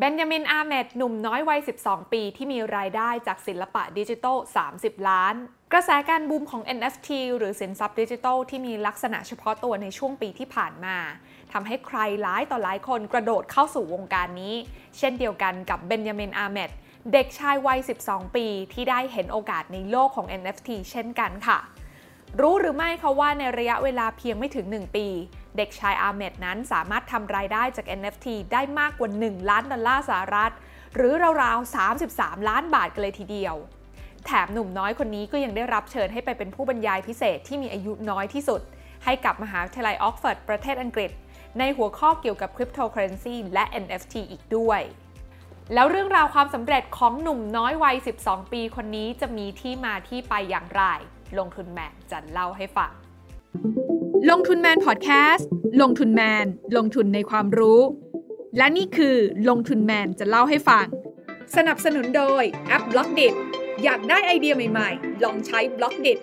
เบนยามิน อาเมดหนุ่มน้อยวัย 12 ปีที่มีรายได้จากศิลปะดิจิทัล 30 ล้าน กระแสการบูมของ NFT หรือสินทรัพย์ดิจิทัลที่มีลักษณะเฉพาะตัวในช่วงปีที่ผ่านมาทำให้ใครหลายต่อหลายคนกระโดดเข้าสู่วงการนี้ เช่นเดียวกันกับเบนยามิน อาเมดเด็กชายวัย 12 ปีที่ได้เห็นโอกาสในโลกของ NFT เช่นกันค่ะ รู้หรือไม่คะว่าในระยะเวลาเพียงไม่ถึง 1 ปี เด็กชายอาเมดนั้นสามารถทำรายได้จาก NFT ได้มากกว่า 1 ล้านดอลลาร์สหรัฐ หรือราวๆ 33 ล้านบาทกันเลยทีเดียว แถมหนุ่มน้อยคนนี้ก็ยังได้รับเชิญให้ไปเป็นผู้บรรยายพิเศษที่มีอายุน้อยที่สุด ให้กับมหาวิทยาลัยออกฟอร์ดประเทศอังกฤษ ในหัวข้อเกี่ยวกับคริปโตเคอเรนซีและ NFT อีกด้วยแล้วเรื่องราวความสำเร็จของหนุ่มน้อยวัย 12 ปีคนนี้จะมีที่มาที่ไปอย่างไร ลงทุนแมนจะเล่าให้ฟัง ลงทุนแมนพอดแคสต์ลงทุนแมน ลงทุนในความรู้ และนี่คือลงทุนแมนจะเล่าให้ฟัง สนับสนุนโดยแอป Blockdit อยากได้ไอเดียใหม่ๆ ลองใช้ Blockdit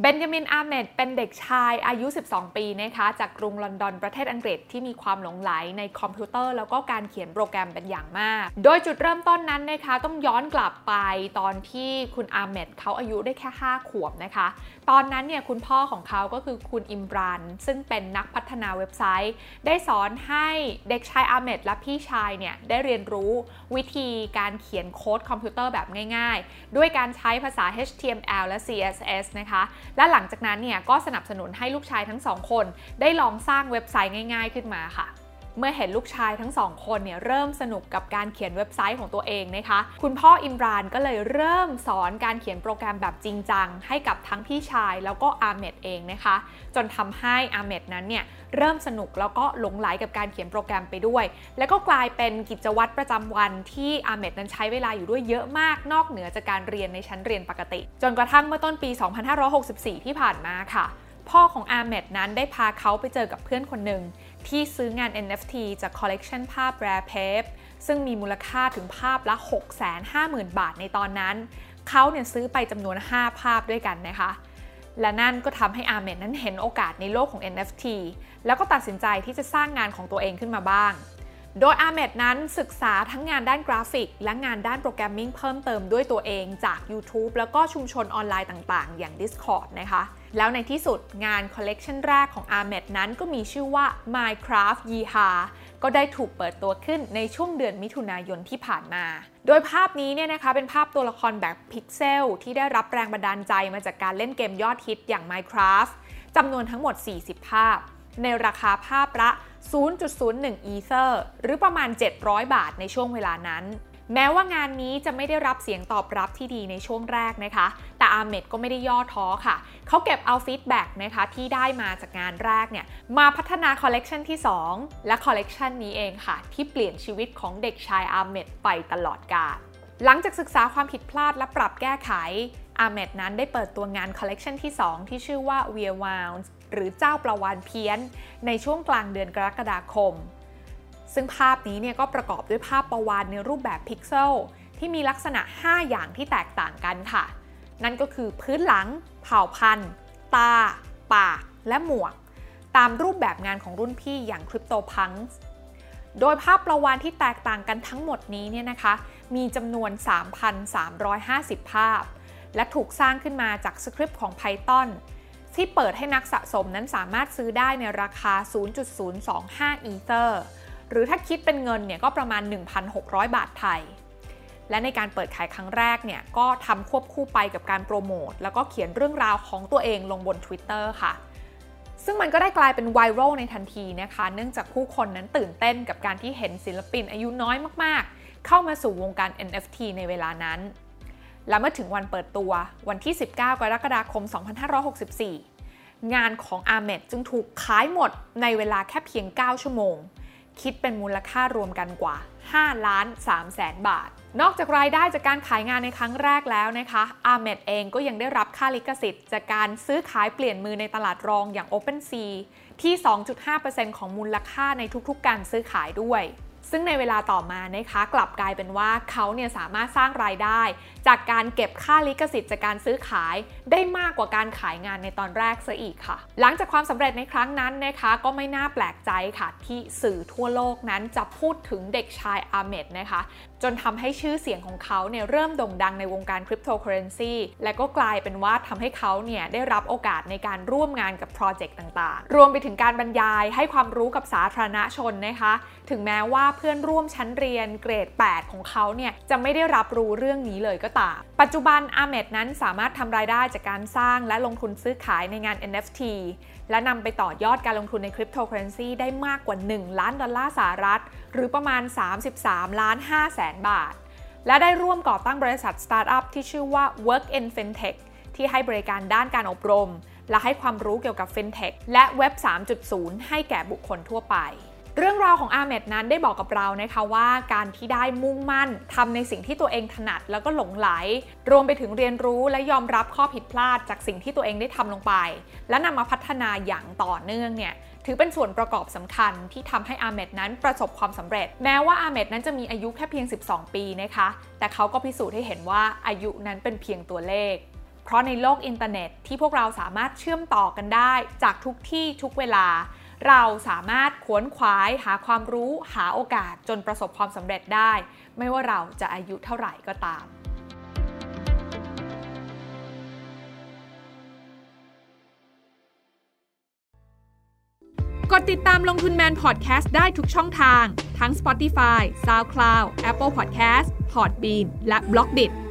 เบนยามิน อาเมดเป็นเด็กชายอายุ 12 ปีนะคะจากกรุงลอนดอนประเทศอังกฤษที่มีความหลงใหลในคอมพิวเตอร์ แล้วก็การเขียนโปรแกรมเป็นอย่างมาก โดยจุดเริ่มต้นนั้นนะคะต้องย้อนกลับไปตอนที่คุณอาเมดเขาอายุได้แค่ 5 ขวบนะคะ ตอนนั้นเนี่ยคุณพ่อของเขาก็คือคุณอิมราน ซึ่งเป็นนักพัฒนาเว็บไซต์ ได้สอนให้เด็กชายอาเมดและพี่ชายเนี่ยได้เรียนรู้วิธีการเขียนโค้ดคอมพิวเตอร์แบบง่าย ๆ ด้วยการใช้ภาษา HTML และ CSS นะคะและหลังจากนั้นเนี่ยก็สนับสนุนให้ลูกชายทั้งสองคน ได้ลองสร้างเว็บไซต์ง่าย ๆ ขึ้นมาค่ะ เมื่อเห็นลูกชายทั้งสองคนเนี่ยเริ่มสนุกกับการเขียนเว็บไซต์ของตัวเองนะคะ คุณพ่ออิมรานก็เลยเริ่มสอนการเขียนโปรแกรมแบบจริงจัง ให้กับทั้งพี่ชายแล้วก็อาเมดเองนะคะ จนทำให้อาเมดนั้นเนี่ยเริ่มสนุกแล้วก็หลงไหลกับการเขียนโปรแกรมไปด้วย แล้วก็กลายเป็นกิจวัตรประจำวันที่อาเมดนั้นใช้เวลาอยู่ด้วยเยอะมากนอกเหนือจากการเรียนในชั้นเรียนปกติ จนกระทั่งเมื่อต้นปี 2564 ที่ผ่านมาค่ะ พ่อของอาเมดนั้นได้พาเขาไปเจอกับเพื่อนคนหนึ่ง ที่ซื้องาน NFT จากคอลเลกชันภาพ Rare Pepe ซึ่งมีมูลค่าถึงภาพละ 650,000 บาทในตอนนั้น เขาเนี่ยซื้อไปจำนวน 5 ภาพด้วยกันนะคะ และนั่นก็ทำให้อาเมดนั้นเห็นโอกาสในโลกของ NFT แล้วก็ตัดสินใจที่จะสร้างงานของตัวเองขึ้นมาบ้าง โดยอาเมดนั้นศึกษาทั้งงานด้านกราฟิก และงานด้าน programming เพิ่มเติมด้วยตัวเองจาก YouTube แล้วก็ชุมชนออนไลน์ต่างๆ อย่าง Discord นะคะ แล้วในที่สุดงานคอลเลกชันแรกของอาเมดนั้นก็มีชื่อว่า Minecraft Yeeha ก็ได้ถูกเปิดตัวขึ้นในช่วงเดือนมิถุนายนที่ผ่านมา โดยภาพนี้เนี่ยนะคะเป็นภาพตัวละครแบบพิกเซลที่ได้รับแรงบันดาลใจมาจากการเล่นเกมยอดฮิตอย่าง Minecraft จำนวนทั้งหมด 40 ภาพ ในราคาภาพละ 0.01 อีเซอร์หรือประมาณ 700 บาทในช่วงเวลานั้นแม้ว่างานนี้จะไม่ได้รับเสียงตอบรับที่ดีในช่วงแรกนะคะ แต่อาเมดก็ไม่ได้ย่อท้อค่ะ เขาเก็บเอา feedback นะคะที่ได้มาจากงานแรกเนี่ยมาพัฒนาคอลเลกชันที่ 2 และคอลเลกชันนี้เองค่ะ ที่เปลี่ยนชีวิตของเด็กชายอาเมดไปตลอดกาลหลังจากศึกษาความผิดพลาดและปรับแก้ไขอาเมดนั้นได้เปิดตัวงานคอลเลกชันที่ 2 ที่ชื่อว่า w e a r w o u n d s หรือเจ้าปลาวาฬเพี้ยน ในช่วงกลางเดือนกรกฎาคม ซึ่งภาพนี้เนี่ยก็ประกอบด้วยภาพปลาวาฬในรูปแบบพิกเซลที่มีลักษณะ 5 อย่างที่แตกต่างกันค่ะ นั่นก็คือพื้นหลัง เผ่าพันธุ์ ตา ปาก และหมวก ตามรูปแบบงานของรุ่นพี่อย่างคริปโตพังส์โดยภาพประวานที่แตกต่างกันทั้งหมดนี้เนี่ยนะคะ มีจำนวน 3,350 ภาพ และถูกสร้างขึ้นมาจากสคริปต์ของ Python ที่เปิดให้นักสะสมนั้นสามารถซื้อได้ในราคา 0.025 อีเธอร์ หรือถ้าคิดเป็นเงินเนี่ยก็ประมาณ 1,600 บาทไทย และในการเปิดขายครั้งแรกเนี่ยก็ทำควบคู่ไปกับการโปรโมทแล้วก็เขียนเรื่องราวของตัวเองลงบน Twitter ค่ะซึ่งมันก็ได้กลายเป็นไวรัลในทันทีนะคะ เนื่องจากผู้คนนั้นตื่นเต้นกับการที่เห็นศิลปินอายุน้อยมากๆ เข้ามาสู่วงการ NFT ในเวลานั้น และเมื่อถึงวันเปิดตัววันที่ 19 กรกฎาคม 2564 งานของอาเมดจึงถูกขายหมดในเวลาแค่เพียง 9 ชั่วโมง คิดเป็นมูลค่ารวมกันกว่า 5 ล้าน3แสนบาท นอกจากรายได้จากการขายงานในครั้งแรกแล้วนะคะ อาเมดเองก็ยังได้รับค่าลิขสิทธิ์ จากการซื้อขายเปลี่ยนมือในตลาดรองอย่าง OpenSea ที่ 2.5%ของมูลค่าในทุกๆ การซื้อขายด้วย ซึ่งในเวลาต่อมานะคะกลับกลายเป็นว่าเขาเนี่ยสามารถสร้างรายได้ จากการเก็บค่าลิขสิทธิ์จากการซื้อขาย ได้มากกว่าการขายงานในตอนแรกซะอีกค่ะ หลังจากความสำเร็จในครั้งนั้นนะคะ ก็ไม่น่าแปลกใจค่ะ ที่สื่อทั่วโลกนั้นจะพูดถึงเด็กชายอาเมดนะคะ จนทำให้ชื่อเสียงของเขาเนี่ยเริ่มโด่งดังในวงการคริปโตเคอเรนซีและก็กลายเป็นว่าทำให้เขาเนี่ยได้รับโอกาสในการร่วมงานกับโปรเจกต์ต่างๆ รวมไปถึงการบรรยายให้ความรู้กับสาธารณชนนะคะ ถึงแม้ว่าเพื่อนร่วมชั้นเรียนเกรด 8 ของเขาเนี่ยจะไม่ได้รับรู้เรื่องนี้เลยก็ตาม ปัจจุบันอาเมดนั้นสามารถทำรายได้จากการสร้างและลงทุนซื้อขายในงาน NFT และนำไปต่อยอดการลงทุนในคริปโตเคอเรนซีได้มากกว่า 1 ล้านดอลลาร์สหรัฐ หรือประมาณ 33 ล้าน5แสนบาท และได้ร่วมก่อตั้งบริษัทสตาร์ทอัพที่ชื่อว่า Work in FinTech ที่ให้บริการด้านการอบรม และให้ความรู้เกี่ยวกับ FinTech และเว็บ3.0 ให้แก่บุคคลทั่วไป เรื่องราวของอาเมดนั้นได้บอกกับเรานะคะว่าการที่ได้มุ่งมั่นทำในสิ่งที่ตัวเองถนัดแล้วก็หลงไหล รวมไปถึงเรียนรู้และยอมรับข้อผิดพลาดจากสิ่งที่ตัวเองได้ทำลงไป และนำมาพัฒนาอย่างต่อเนื่องเนี่ยถือเป็นส่วนประกอบสำคัญที่ทำให้อาเมดนั้นประสบความสำเร็จ แม้ว่าอาเมดนั้นจะมีอายุแค่เพียง 12 ปีนะคะ แต่เขาก็พิสูจน์ให้เห็นว่าอายุนั้นเป็นเพียงตัวเลข เพราะในโลกอินเทอร์เน็ตที่พวกเราสามารถเชื่อมต่อกันได้จากทุกที่ทุกเวลา เราสามารถขวนขวายหาความรู้หาโอกาสจนประสบความสำเร็จได้ ไม่ว่าเราจะอายุเท่าไหร่ก็ตามกดติดตามลงทุนแมนพอดแคสต์ได้ทุกช่องทาง ทั้ง Spotify, SoundCloud, Apple Podcast, Podbean และ b l o k d i t